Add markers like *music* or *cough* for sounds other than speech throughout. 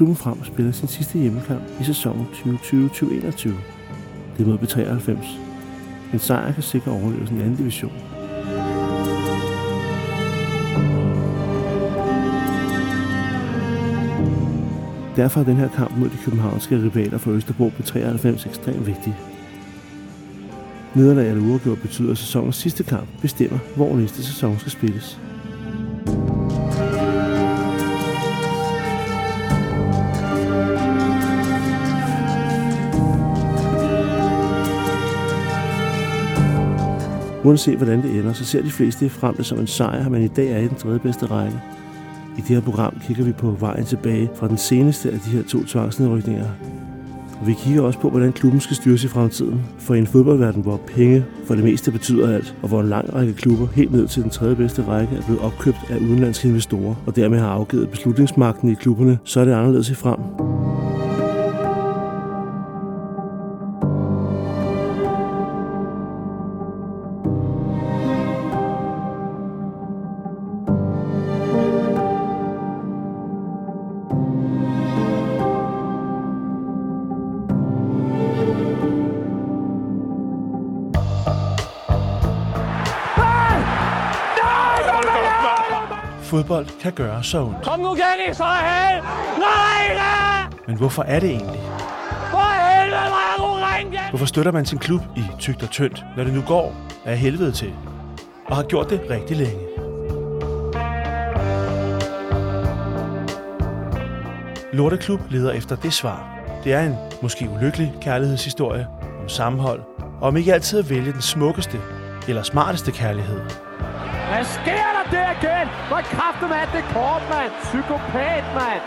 Klubben Frem spiller sin sidste hjemmekamp i sæsonen 2020-2021. Det er mod B93. En sejr kan sikre overlevelsen i anden division. Derfor er den her kamp mod de københavnske rivaler for Østerbro B93 ekstremt vigtig. Nederlag eller uafgjort betyder, at sæsonens sidste kamp bestemmer, hvor næste sæson skal spilles. Uanset hvordan det ender, så ser de fleste frem det som en sejr, at man i dag er i den tredje bedste række. I det her program kigger vi på vejen tilbage fra den seneste af de her to tvangsnedrykninger. Og vi kigger også på, hvordan klubben skal styres i fremtiden. For i en fodboldverden, hvor penge for det meste betyder alt, og hvor en lang række klubber helt ned til den tredje bedste række er blevet opkøbt af udenlandske investorer, og dermed har afgivet beslutningsmagten i klubberne, så er det anderledes i frem. Fodbold kan gøre så ondt. Kom nu, Kenny, så er held! Nej, nej! Men hvorfor er det egentlig? For helvede, nej, nu ring igen! Hvorfor støtter man sin klub i tygt og tyndt, når det nu går af helvede til? Og har gjort det rigtig længe. Lorteklub leder efter det svar. Det er en måske ulykkelig kærlighedshistorie om sammenhold, og om ikke altid at vælge den smukkeste eller smarteste kærlighed. Hvad sker der igen? Hvor kraften med det kort, mand? Psykopat, mand!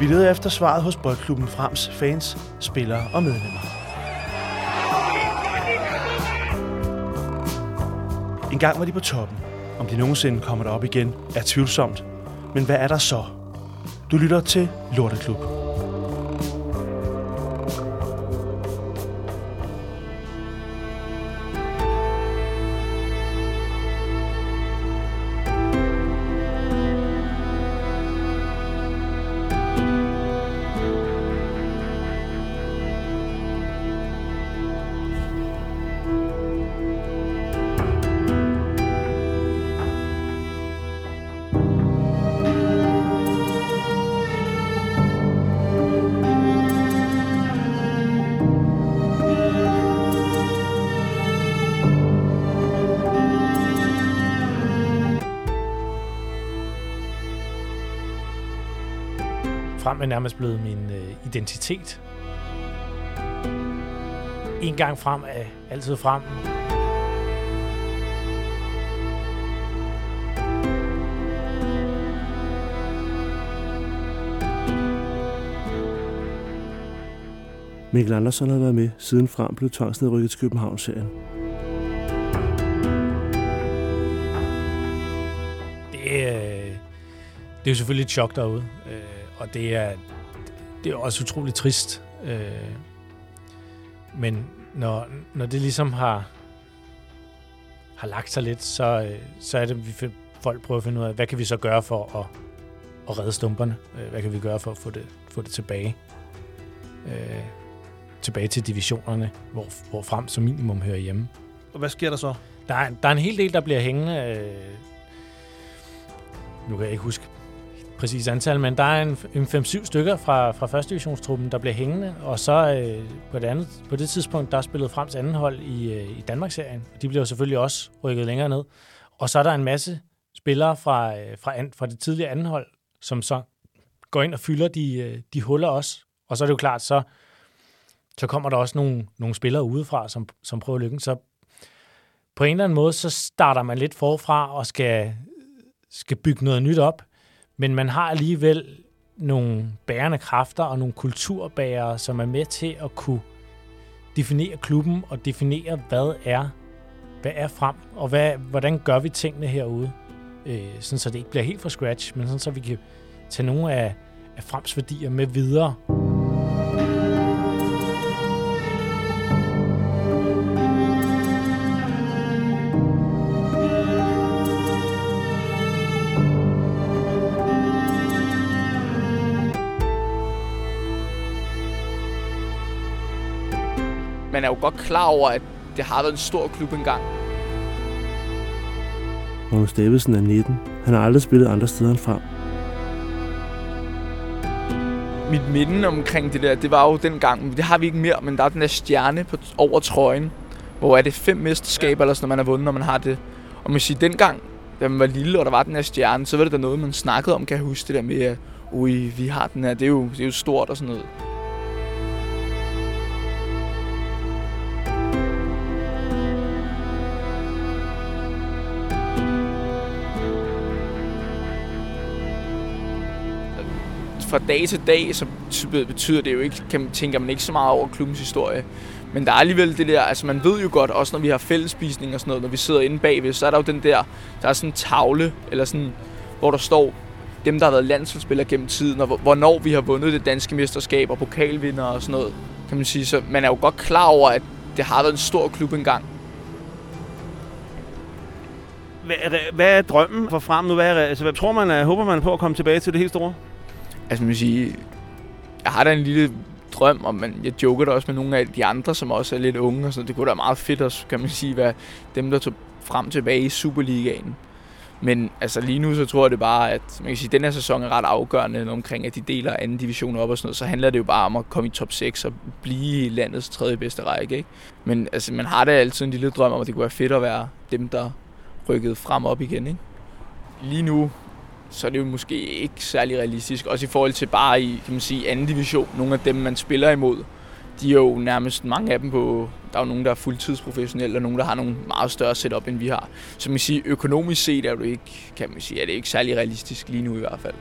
Vi leder efter svaret hos Boldklubben Frems fans, spillere og medlemmer. En gang var de på toppen. Om de nogensinde kommer derop igen, er tvivlsomt. Men hvad er der så? Du lytter til Lorteklub. Frem er nærmest blevet min øh, identitet. En gang frem er altid frem. Mikkel Andersen har været med siden frem blev tvangsnedrykket til København-serien. Det, øh, det er jo selvfølgelig et chok derude, øh, og det er, det er også utroligt trist. Øh, men når, når det ligesom har, har lagt sig lidt, så, øh, så er det, vi folk prøver at finde ud af, hvad kan vi så gøre for at, at redde stumperne? Øh, hvad kan vi gøre for at få det, få det tilbage? Øh, tilbage til divisionerne, hvor, hvor frem som minimum hører hjemme. Og hvad sker der så? Der er, der er en hel del, der bliver hængende. Øh, nu kan jeg ikke huske præcis antal, men der er en, en 5-7 stykker fra, fra første divisionstruppen, der bliver hængende. Og så øh, på, det andet, på det tidspunkt, der er spillet anden hold i, øh, i Danmarksserien. De bliver jo selvfølgelig også rykket længere ned. Og så er der en masse spillere fra, øh, fra, an, fra det tidligere anden hold, som så går ind og fylder de, øh, de huller også. Og så er det jo klart, så, så kommer der også nogle, nogle spillere udefra, som, som prøver lykken. Så på en eller anden måde, så starter man lidt forfra og skal, skal bygge noget nyt op. Men man har alligevel nogle bærende kræfter og nogle kulturbærere, som er med til at kunne definere klubben og definere, hvad er, hvad er frem, og hvad, hvordan gør vi tingene herude. Øh, sådan så det ikke bliver helt fra scratch, men sådan så vi kan tage nogle af, af frems værdier med videre. Godt klar over, at det har været en stor klub engang. Magnus Davidsen er 19. Han har aldrig spillet andre steder end frem. Mit minde omkring det der, det var jo den gang, det har vi ikke mere, men der er den der stjerne på, over trøjen, hvor er det fem mesterskaber, eller sådan, når man har vundet, når man har det. Og man siger, dengang, da man var lille, og der var den her stjerne, så var det da noget, man snakkede om, kan jeg huske det der med, at ui, vi har den her, det er jo, det er jo stort og sådan noget. Fra dag til dag, så betyder det jo ikke, kan, tænker man ikke så meget over klubbens historie. Men der er alligevel det der, altså man ved jo godt, også når vi har fællesspisning og sådan noget, når vi sidder inde bagved, så er der jo den der, der er sådan en tavle, eller sådan, hvor der står dem, der har været landsholdsspillere gennem tiden, og hvornår vi har vundet det danske mesterskab og pokalvinder og sådan noget, kan man sige. Så man er jo godt klar over, at det har været en stor klub engang. Hvad er, hvad er drømmen for frem nu? Hvad, er, altså, hvad tror man, øh, håber man på at komme tilbage til det helt store? Altså man sige, jeg har da en lille drøm, og man, jeg joker da også med nogle af de andre, som også er lidt unge, og sådan. det kunne da meget fedt også, kan man sige, være dem, der tog frem tilbage i Superligaen. Men altså lige nu, så tror jeg det bare, at man kan sige, at den her sæson er ret afgørende omkring, at de deler anden division op og sådan noget. Så handler det jo bare om at komme i top 6 og blive i landets tredje bedste række. Ikke? Men altså, man har da altid en lille drøm om, at det kunne være fedt at være dem, der rykkede frem op igen. Ikke? Lige nu, så er det jo måske ikke særlig realistisk. Også i forhold til bare i, kan man sige, anden division. Nogle af dem, man spiller imod, de er jo nærmest mange af dem på... Der er jo nogen, der er fuldtidsprofessionelle, og nogen, der har nogle meget større setup, end vi har. Så man siger, økonomisk set er det ikke, kan man sige, er det ikke særlig realistisk lige nu i hvert fald.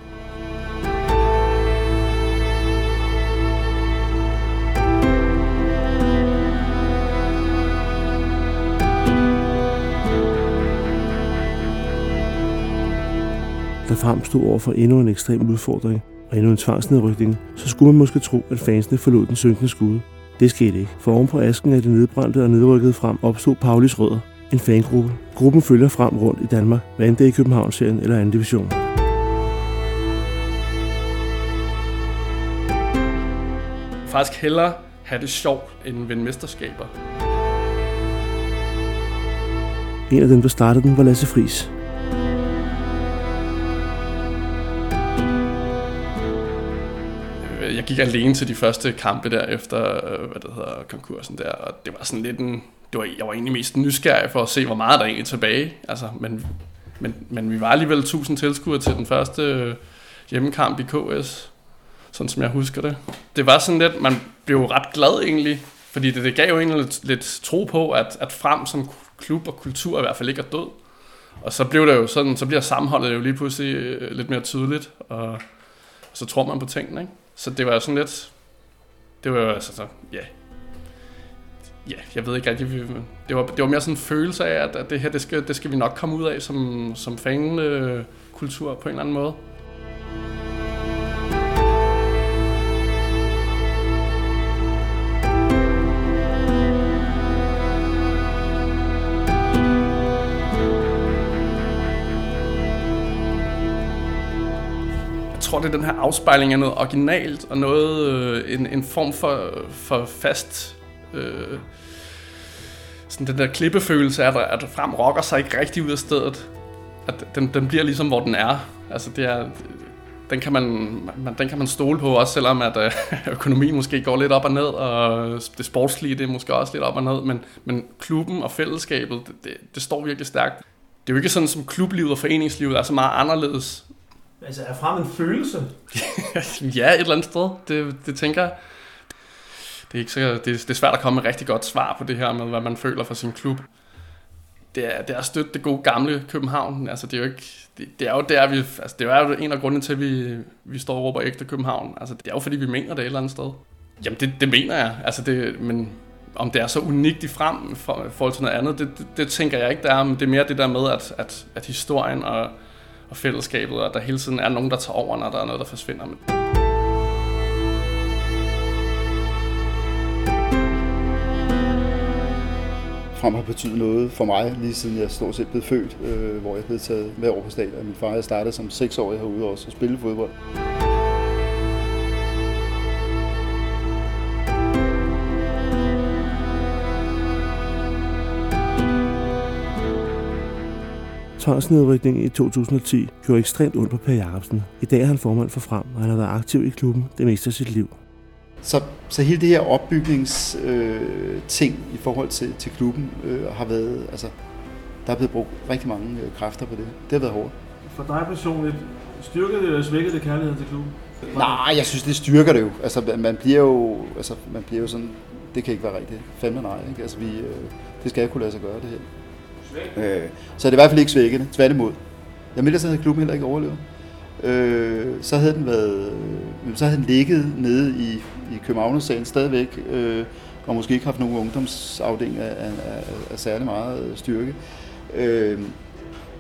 Der fremstod over for endnu en ekstrem udfordring og endnu en tvangsnedrykning, så skulle man måske tro, at fansene forlod den synkende skud. Det skete ikke, for oven på asken af det nedbrændte og nedrykkede frem opstod Paulis Rødder, en fangruppe. Gruppen følger frem rundt i Danmark, hvad end det er i Københavnsserien eller anden division. Faktisk hellere have det sjovt end vinde mesterskaber. En af dem, der startede den, var Lasse Friis. Jeg gik alene til de første kampe der efter, øh, hvad det hedder, konkursen der, og det var sådan lidt en, det var, jeg var egentlig mest nysgerrig for at se, hvor meget der egentlig tilbage, altså, men, men, men vi var alligevel 1000 tilskuere til den første øh, hjemmekamp i KS, sådan som jeg husker det. Det var sådan lidt, man blev ret glad egentlig, fordi det, det gav jo egentlig lidt, lidt tro på, at, at frem som klub og kultur i hvert fald ikke er død. Og så blev det jo sådan, så bliver sammenholdet jo lige pludselig øh, lidt mere tydeligt, og, og så tror man på tingene, ikke? Så det var sådan lidt... Det var jo altså så... Ja. Ja, jeg ved ikke rigtig... Det var, det var mere sådan en følelse af, at, at det her, det skal, det skal vi nok komme ud af som, som fankultur øh, på en eller anden måde. Tror, det er den her afspejling af noget originalt, og noget, øh, en, en form for, for fast... Øh, sådan den der klippefølelse af, at frem rocker sig ikke rigtig ud af stedet. At den, den bliver ligesom, hvor den er. Altså, det er, den kan man, man, den kan man stole på, også selvom at øh, *laughs* økonomien måske går lidt op og ned, og det sportslige det er måske også lidt op og ned, men, men klubben og fællesskabet, det, det, det står virkelig stærkt. Det er jo ikke sådan, som klublivet og foreningslivet er så meget anderledes Altså er frem en følelse? *laughs* ja, et eller andet sted. Det, det tænker jeg. Det er, ikke så, det, det er svært at komme med et rigtig godt svar på det her med, hvad man føler for sin klub. Det er, det er at støtte det gode gamle København. Altså, det er jo ikke, det, det er jo der, vi, altså, det er jo en af grundene til, at vi, vi står og råber ægte København. Altså, det er jo fordi, vi mener det et eller andet sted. Jamen, det, det mener jeg. Altså, det, men om det er så unikt i frem for, forhold til noget andet, det, det, det, tænker jeg ikke, der er. Men det er mere det der med, at, at, at historien og og fællesskabet, og at der hele tiden er nogen, der tager over, når der er noget, der forsvinder. Frem har betydet noget for mig, lige siden jeg stort set blev født, øh, hvor jeg blev taget med over på stadion. Min far jeg startede som seksårig herude også og spille fodbold. Tvangsnedrykningen i 2010 gjorde ekstremt ondt på Per Jacobsen. I dag er han formand for Frem, og han har været aktiv i klubben det meste af sit liv. Så, så hele det her opbygningsting øh, ting i forhold til, til klubben øh, har været, altså, der er blevet brugt rigtig mange øh, kræfter på det. Det har været hårdt. For dig personligt, styrkede det eller svækkede det kærligheden til klubben? Nej, jeg synes, det styrker det jo. Altså, man bliver jo, altså, man bliver jo sådan, det kan ikke være rigtigt. Fandme nej, ikke? Altså, vi, øh, det skal jeg kunne lade sig gøre, det her. Øh, så er det i hvert fald ikke svækkende, tværtimod. Jeg mener, så havde klubben heller ikke overlevet. Øh, så havde den været, øh, så havde den ligget nede i, i Københavnersagen stadigvæk, øh, og måske ikke haft nogen ungdomsafdeling af, af, af, af særlig meget styrke. Øh,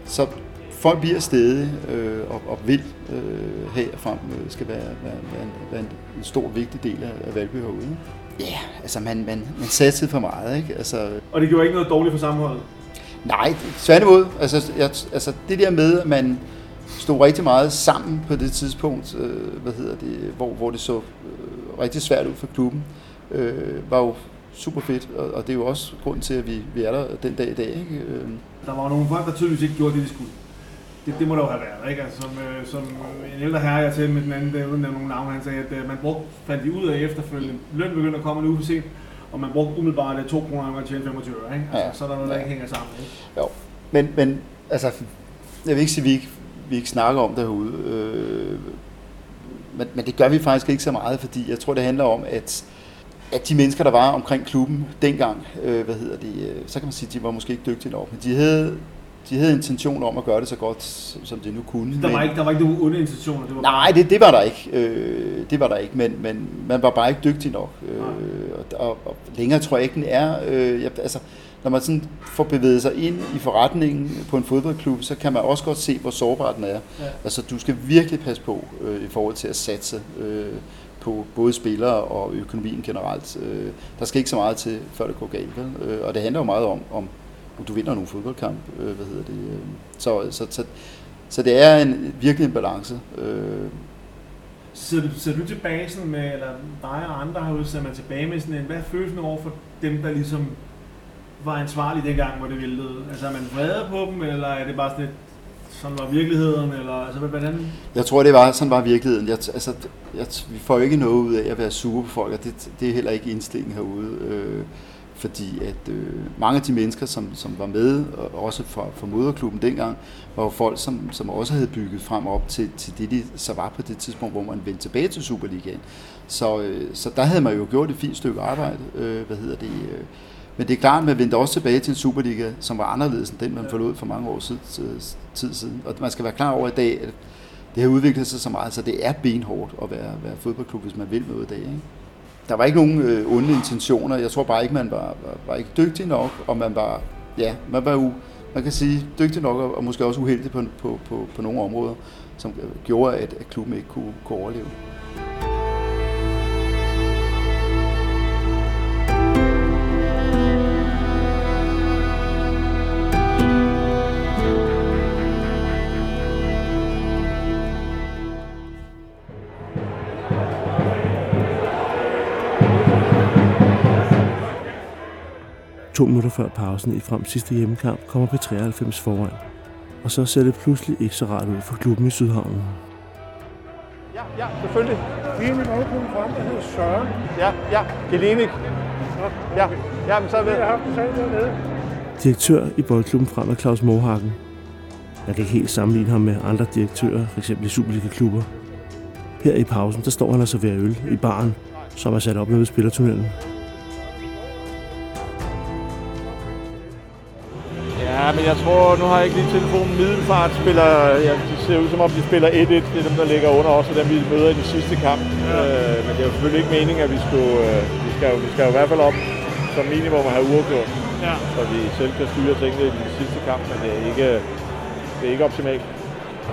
så folk bliver stedige øh, og, og vil øh, herfrem øh, skal være, være, være, en, være en, en stor, vigtig del af, af Valby herude. Ja, yeah, altså man, man, man satte for meget, ikke? Altså, og det gjorde ikke noget dårligt for sammenholdet? Nej, tværtimod. Altså, jeg, altså det der med, at man stod rigtig meget sammen på det tidspunkt, øh, hvad hedder det, hvor, hvor det så øh, rigtig svært ud for klubben, øh, var jo super fedt, og, og det er jo også grund til, at vi, vi er der den dag i dag. Ikke? Øh. Der var nogle folk, der tydeligvis ikke gjorde det, de skulle. Det, det må der jo have været, ikke? Altså, som, øh, som en ældre herre, jeg til med den anden, dag, uden nogle navn, han sagde, at øh, man brugte, fandt de ud af efterfølgende, løn begyndte at komme en uge for sent, og man brugte umiddelbart 2 kroner, og man tjente 25 øre, ikke? Altså, ja. Så er der noget, der ikke hænger sammen, ikke? Jo, men, men altså, jeg vil ikke sige, at vi ikke, vi ikke snakker om det herude, øh, men, men det gør vi faktisk ikke så meget, fordi jeg tror, det handler om, at at de mennesker, der var omkring klubben dengang, øh, hvad hedder det, øh, så kan man sige, at de var måske ikke dygtige nok, men de havde de havde intention om at gøre det så godt, som de nu kunne. Der var, ikke, der var ikke nogen onde intentioner? Det var nej, det, det var der ikke. Øh, det var der ikke, men, men man var bare ikke dygtig nok. Øh, og, og længere tror jeg ikke, den er. Øh, jeg, altså, når man sådan får bevæget sig ind i forretningen på en fodboldklub, så kan man også godt se, hvor sårbar den er. Ja. Altså, du skal virkelig passe på øh, i forhold til at satse øh, på både spillere og økonomien generelt. Øh, der skal ikke så meget til, før det går galt. Vel? Øh, og det handler jo meget om, om om du vinder nogle fodboldkamp. Øh, hvad hedder det? Øh. Så, så, så, så det er en, virkelig en balance. Øh. Sidder du, du tilbage sådan med, eller dig og andre herude, ser man tilbage med sådan en, hvad er følelsen over for dem, der ligesom var ansvarlige dengang, hvor det væltede? Altså er man vrede på dem, eller er det bare sådan et, sådan var virkeligheden, eller altså hvordan? Jeg tror, det var, sådan var virkeligheden. Jeg, altså, jeg, vi får jo ikke noget ud af at være sure på folk, og det, det er heller ikke indstillingen herude. Øh, fordi at øh, mange af de mennesker, som, som var med, og også fra, fra moderklubben dengang, var jo folk, som, som også havde bygget frem op til, til det, de så var på det tidspunkt, hvor man vendte tilbage til Superligaen. Så, øh, så der havde man jo gjort et fint stykke arbejde. Øh, hvad hedder det? Øh. Men det er klart, at man vendte også tilbage til en Superliga, som var anderledes end den, man forlod for mange år siden, øh, tid siden. Og man skal være klar over i dag, at det har udviklet sig så meget, så det er benhårdt at være, være fodboldklub, hvis man vil noget i dag. Ikke? Der var ikke nogen øh, onde intentioner. Jeg tror bare ikke, man var, var, var ikke dygtig nok, og man var, ja, man var jo, man kan sige, dygtig nok, og, og måske også uheldig på, på, på, på nogle områder, som øh, gjorde, at, at klubben ikke kunne, kunne overleve. To minutter før pausen i frem sidste hjemmekamp kommer P93 foran. Og så ser det pludselig ikke så rart ud for klubben i Sydhavnen. Ja, ja, selvfølgelig. Vi er med målgruppen frem, der hedder Søren. Ja, ja, Gelinik. Ja, ja, men så er vi. Jeg har haft dernede. Direktør i boldklubben frem er Claus Mohagen. Jeg kan ikke helt sammenligne ham med andre direktører, f.eks. i Superliga-klubber. Her i pausen, der står han og serverer øl i baren, som er sat op nede ved spillertunnelen. Ja, men jeg tror, nu har jeg ikke lige telefonen, Middelfart spiller, ja, det ser ud som om de spiller 1-1, det er dem, der ligger under os, og dem vi møder i den sidste kamp. Ja. Øh, men det er jo selvfølgelig ikke meningen, at vi, skulle, øh, vi, skal, vi skal jo i hvert fald op som minimum at have uafgjort, ja. så vi selv kan styre tingene i den sidste kamp, men det er ikke, det er ikke optimalt.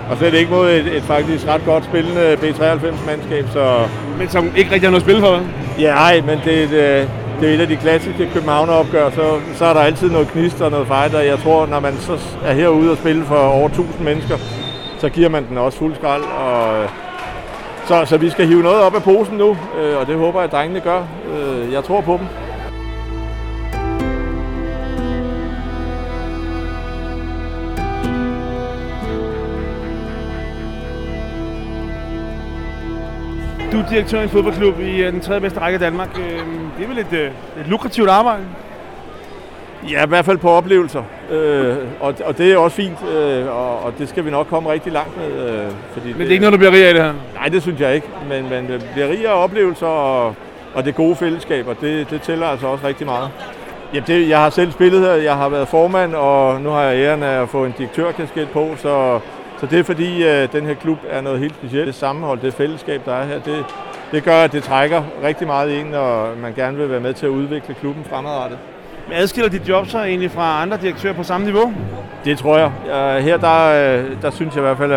Og slet ikke mod et, et faktisk ret godt spillende B93-mandskab, så... Men som ikke rigtig har noget at spille for, Ja, nej, men det, det, det er et af de klassiske Københavner-opgør, så, så er der altid noget knist og noget fight, og jeg tror, når man så er herude og spille for over 1000 mennesker, så giver man den også fuld skrald. Og, øh, så, så vi skal hive noget op af posen nu, øh, og det håber jeg, at drengene gør. Øh, jeg tror på dem. Du er direktør i en fodboldklub i øh, den tredje bedste række i Danmark. Øh, det er vel et, øh, et lukrativt arbejde? Ja, i hvert fald på oplevelser. Øh, og, og det er også fint, øh, og, og det skal vi nok komme rigtig langt med. Øh, fordi Men det er ikke noget, du bliver rig af det her? Nej, det synes jeg ikke. Men man bliver rig af oplevelser og, og det gode fællesskab, og det, det tæller altså også rigtig meget. Jamen det, jeg har selv spillet her, jeg har været formand, og nu har jeg æren af at få en direktørkasket på, så, så det er fordi, at den her klub er noget helt specielt. Det sammenhold, det fællesskab, der er her, det, det gør, at det trækker rigtig meget ind, og man gerne vil være med til at udvikle klubben fremadrettet. Men adskiller dit job så egentlig fra andre direktører på samme niveau? Det tror jeg. Her der, der synes jeg i hvert fald,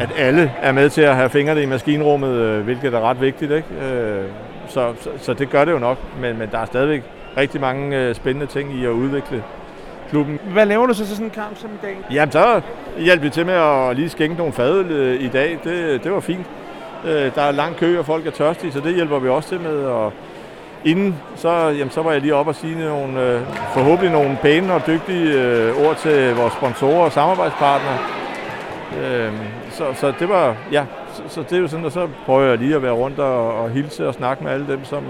at alle er med til at have fingrene i maskinrummet, hvilket er ret vigtigt. Ikke? Så, så, så det gør det jo nok, men, men der er stadigvæk rigtig mange spændende ting i at udvikle klubben. Hvad laver du så til sådan en kamp som i dag? Jamen, så hjælper vi til med at lige skænke nogle fadøl i dag. Det, det var fint. Der er lang kø, og folk er tørstige, så det hjælper vi også til med. Og inden, så, jamen, så var jeg lige op og sige nogle, forhåbentlig nogle pæne og dygtige ord til vores sponsorer og samarbejdspartnere. Så, så det var, ja, så, så det er jo sådan, at så prøver jeg lige at være rundt og, og hilse og snakke med alle dem, som,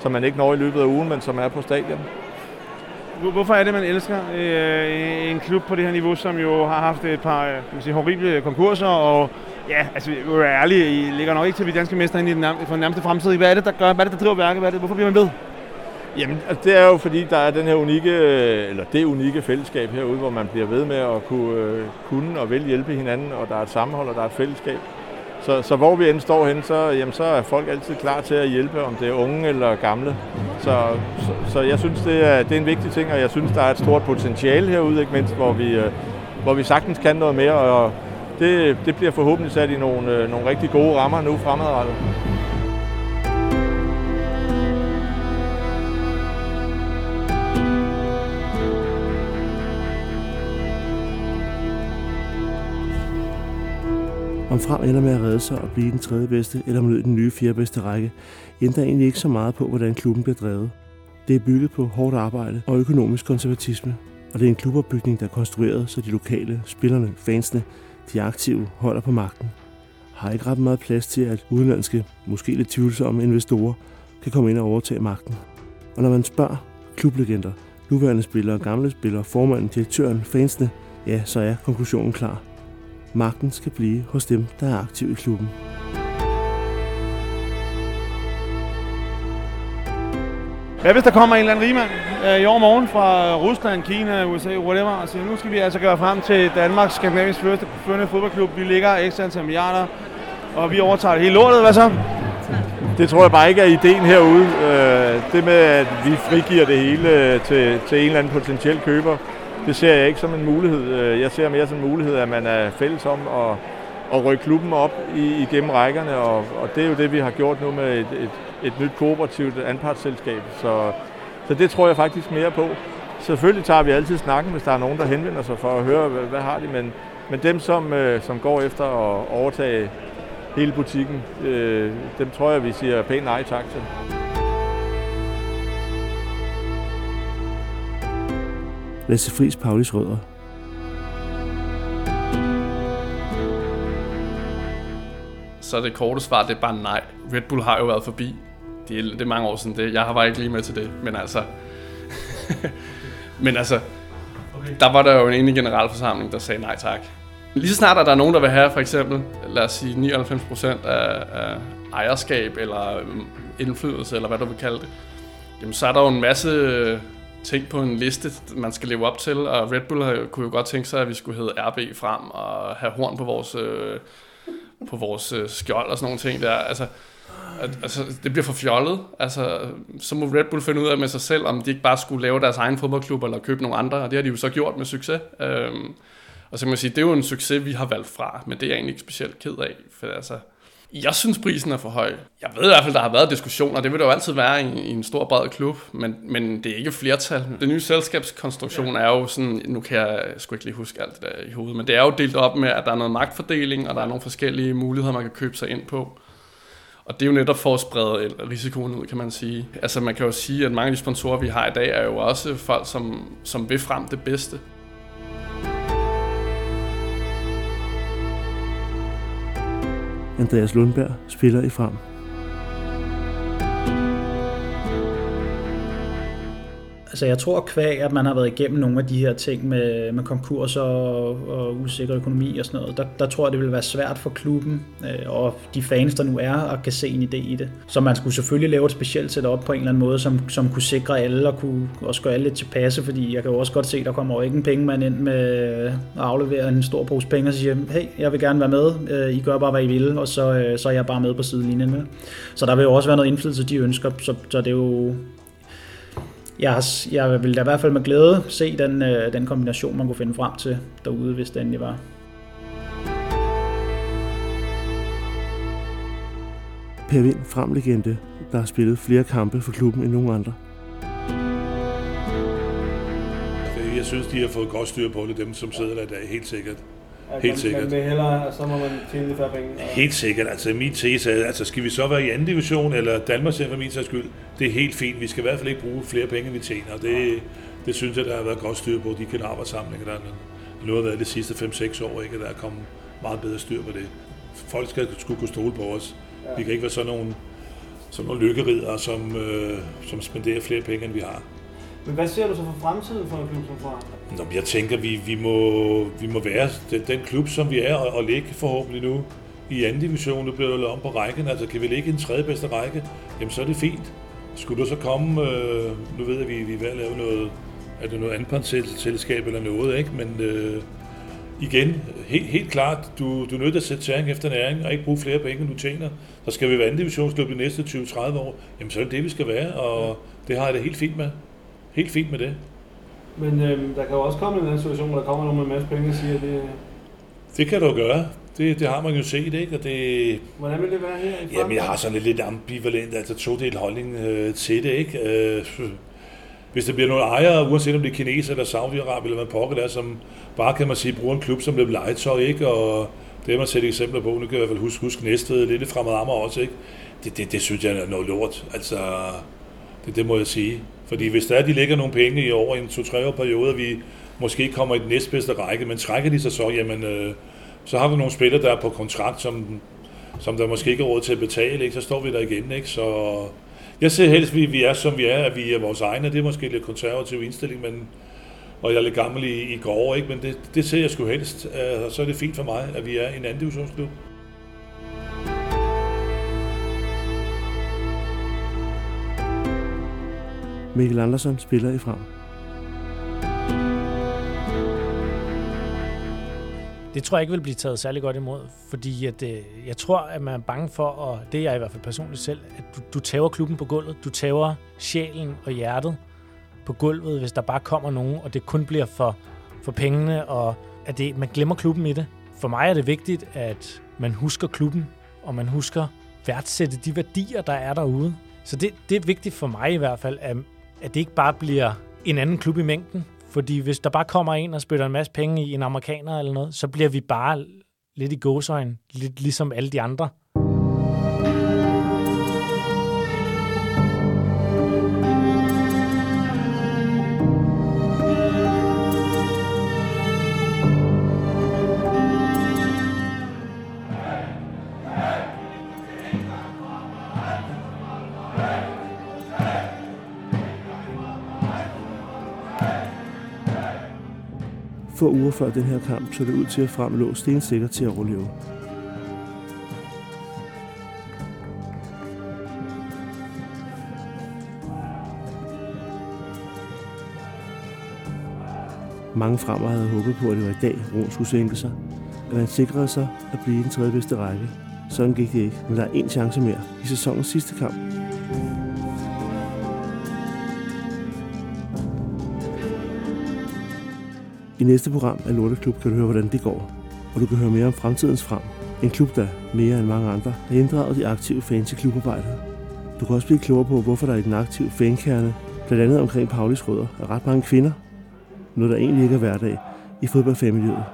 som man ikke når i løbet af ugen, men som er på stadion. Hvorfor er det, man elsker øh, en klub på det her niveau, som jo har haft et par øh, sige, horrible konkurser, og ja, altså, vi er ærlige, I ligger nok ikke til at blive danske mester ind i den nærmeste, for den nærmeste fremtid. Hvad er det, der gør, hvad er det, der driver værket? Hvad er det, hvorfor bliver man ved? Jamen, altså, det er jo fordi, der er den her unikke, eller det unikke fællesskab herude, hvor man bliver ved med at kunne, øh, kunne og vil hjælpe hinanden, og der er et sammenhold, og der er et fællesskab. Så, så hvor vi end står hen, så, jamen, så er folk altid klar til at hjælpe, om det er unge eller gamle. Så, så, så jeg synes, det er, det er en vigtig ting, og jeg synes, der er et stort potentiale herude, ikke mindst, hvor vi, øh, hvor vi sagtens kan noget mere, og det, det bliver forhåbentlig sat i nogle, øh, nogle rigtig gode rammer nu fremadrettet. Om frem ender med at redde sig og blive den tredje bedste, eller om den nye fjerde bedste række, ændrer egentlig ikke så meget på, hvordan klubben bliver drevet. Det er bygget på hårdt arbejde og økonomisk konservatisme, og det er en klubopbygning, der er konstrueret, så de lokale, spillerne, fansene, de aktive holder på magten. Har ikke ret meget plads til, at udenlandske, måske lidt tvivlsomme investorer kan komme ind og overtage magten. Og når man spørger klublegender, nuværende spillere, gamle spillere, formanden, direktøren, fansene, ja, så er konklusionen klar. Magten skal blive hos dem, der er aktive i klubben. Hvad hvis der kommer en eller anden rigmand øh, i år morgen fra Rusland, Kina, USA, whatever, og siger, nu skal vi altså gøre frem til Danmarks skandinavisk første førende fodboldklub. Vi ligger ekstra antal milliarder, og vi overtager det hele lortet. Hvad så? Det tror jeg bare ikke er ideen herude. Det med, at vi frigiver det hele til, til en eller anden potentiel køber, det ser jeg ikke som en mulighed. Øh, jeg ser mere som en mulighed, at man er fælles om at, at rykke klubben op i, igennem rækkerne, og, og det er jo det, vi har gjort nu med et, et, et nyt kooperativt anpartsselskab. Så, så det tror jeg faktisk mere på. Selvfølgelig tager vi altid snakken, hvis der er nogen, der henvender sig for at høre, hvad, hvad har de, men, men dem, som, øh, som går efter at overtage hele butikken, øh, dem tror jeg, vi siger pænt nej tak til. Lasse Friis Paulis Rødder. Så det korte svar, det er bare nej. Red Bull har jo været forbi. Det er, det er mange år siden det. Jeg har bare ikke lige med til det, men altså... *laughs* men altså, okay. der var der jo en enig generalforsamling, der sagde nej tak. Lige så snart er der nogen, der vil have for eksempel, lad os sige 99% af, af ejerskab eller indflydelse, eller hvad du vil kalde det, jamen så er der jo en masse ting på en liste, man skal leve op til, og Red Bull kunne jo godt tænke sig, at vi skulle hedde RB frem og have horn på vores, øh, på vores øh, skjold og sådan nogle ting der. Altså, at, altså, det bliver for fjollet. Altså, så må Red Bull finde ud af med sig selv, om de ikke bare skulle lave deres egen fodboldklub eller købe nogle andre, og det har de jo så gjort med succes. Øhm, og så kan man sige, det er jo en succes, vi har valgt fra, men det er jeg egentlig ikke specielt ked af, for altså, jeg synes, prisen er for høj. Jeg ved i hvert fald, der har været diskussioner. Det vil der jo altid være i, i en stor, bred klub, men, men det er ikke flertal. Den nye selskabskonstruktion er jo sådan, nu kan jeg sgu ikke lige huske alt det der i hovedet, men det er jo delt op med, at der er noget magtfordeling, og der er nogle forskellige muligheder, man kan købe sig ind på. Og det er jo netop for at sprede risikoen ud, kan man sige. Altså man kan jo sige, at mange af de sponsorer, vi har i dag, er jo også folk, som, som vil frem det bedste. Andreas Lundberg spiller i frem. Altså jeg tror kvæg, at man har været igennem nogle af de her ting med, med konkurser og, og usikker økonomi og sådan noget, der, der tror jeg, det vil være svært for klubben øh, og de fans, der nu er, at kan se en idé i det. Så man skulle selvfølgelig lave et specielt setup på en eller anden måde, som, som kunne sikre alle og kunne også gøre alle lidt tilpasse, fordi jeg kan jo også godt se, der kommer jo ikke en pengemand ind med at aflevere en stor pose penge og sige, hey, jeg vil gerne være med, øh, I gør bare, hvad I vil, og så, øh, så er jeg bare med på sidelinjen. Med. Så der vil jo også være noget indflydelse, de ønsker, så, så det er jo jeg, har, jeg vil da i hvert fald med glæde se den, øh, den kombination, man kunne finde frem til derude, hvis det endelig var. Per Vind, fremlegende, der har spillet flere kampe for klubben end nogen andre. Jeg synes, de har fået godt styr på det, dem som sidder der i dag, helt sikkert. At Helt man, sikkert. Man vil hellere, så må man tjene lidt færre penge. Og- Helt sikkert. Altså min tese er, altså skal vi så være i anden division, eller Danmark for min sags skyld, det er helt fint. Vi skal i hvert fald ikke bruge flere penge, end vi tjener. Og det, det synes jeg, der har været godt styr på, de generalforsamlinger, der nu har været de sidste 5-6 år, ikke? der er kommet meget bedre styr på det. Folk skal skulle kunne stole på os. Vi kan ikke være sådan nogle, sådan nogle lykkerider, som, øh, som spenderer flere penge, end vi har. Men hvad ser du så for fremtiden for en klub som fra? Nå, jeg tænker, vi, vi, må, vi må være den, den klub, som vi er, og, og ligge forhåbentlig nu i anden division. Nu bliver der lavet om på rækken. Altså, kan vi ligge i den tredje bedste række, jamen så er det fint. Skulle der så komme, øh, nu ved jeg, at vi, vi er ved at lave noget, er det noget anpartsselskab eller noget, ikke? Men øh, igen, helt, helt klart, du, du er nødt til at sætte tæring efter næring, og ikke bruge flere penge, end du tjener. Så skal vi være anden divisionsklub de næste 20-30 år, jamen så er det det, vi skal være, og det har jeg det helt fint med. Helt fint med det. Men øhm, der kan jo også komme en anden situation, hvor der kommer nogen med en masse penge og siger, at det... Det kan du gøre. Det, det har man jo set, ikke? Og det, Hvordan vil det være her i jamen, jeg har sådan lidt, lidt ambivalent, altså todelt holdning øh, til det, ikke? Øh, hvis der bliver nogle ejere, uanset om det er kineser eller Saudi-Arabien eller hvad pokker det er, som bare kan man sige, bruger en klub som lidt legetøj, ikke? Og det har man set eksempler på. Nu kan jeg i hvert fald huske, huske Næstved, lidt fremad Amager også, ikke? Det, det, det, synes jeg er noget lort. Altså, det, det må jeg sige. Fordi hvis der er, de lægger nogle penge i over en to-tre år periode, og vi måske kommer i den næstbedste række, men trækker de sig så, jamen, øh, så har vi nogle spillere, der er på kontrakt, som, som der måske ikke er råd til at betale, ikke? så står vi der igen. Ikke? Så jeg ser helst, at vi, vi er, som vi er, at vi er vores egne. Det er måske lidt konservativ indstilling, men, og jeg er lidt gammel i, i går, ikke? men det, det ser jeg sgu helst. Øh, og så er det fint for mig, at vi er en anden divisionsklub. Mikkel Andersen spiller i frem. Det tror jeg ikke vil blive taget særlig godt imod, fordi at, øh, jeg tror, at man er bange for, og det er jeg i hvert fald personligt selv, at du, du tæver klubben på gulvet. Du tæver sjælen og hjertet på gulvet, hvis der bare kommer nogen, og det kun bliver for, for pengene, og at det, man glemmer klubben i det. For mig er det vigtigt, at man husker klubben, og man husker værdsætte de værdier, der er derude. Så det, det er vigtigt for mig i hvert fald, at, at det ikke bare bliver en anden klub i mængden. Fordi hvis der bare kommer en og spytter en masse penge i en amerikaner eller noget, så bliver vi bare lidt i gåsøjne, lidt ligesom alle de andre. Få uger før den her kamp så det ud til at frem lå stensikker til at overleve. Mange fremmer havde håbet på, at det var i dag, Rom skulle sænke sig. At man sikrede sig at blive i den tredje bedste række. Sådan gik det ikke, men der er en chance mere i sæsonens sidste kamp. I næste program af Lorteklub kan du høre, hvordan det går. Og du kan høre mere om fremtidens frem. En klub, der mere end mange andre har inddraget de aktive fans i klubarbejdet. Du kan også blive klogere på, hvorfor der i den aktive fankerne, blandt andet omkring Paulis rødder, er ret mange kvinder. Noget, der egentlig ikke er hverdag i fodboldfamiliet.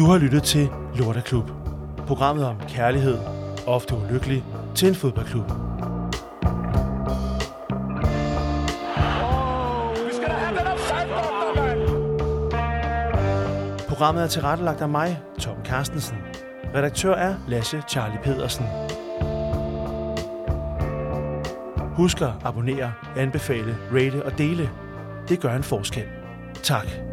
Du har lyttet til Lorteklub. Programmet om kærlighed, ofte ulykkelig, til en fodboldklub. Programmet er tilrettelagt af mig, Tom Carstensen. Redaktør er Lasse Charlie Pedersen. Husk at abonnere, anbefale, rate og dele. Det gør en forskel. Tak.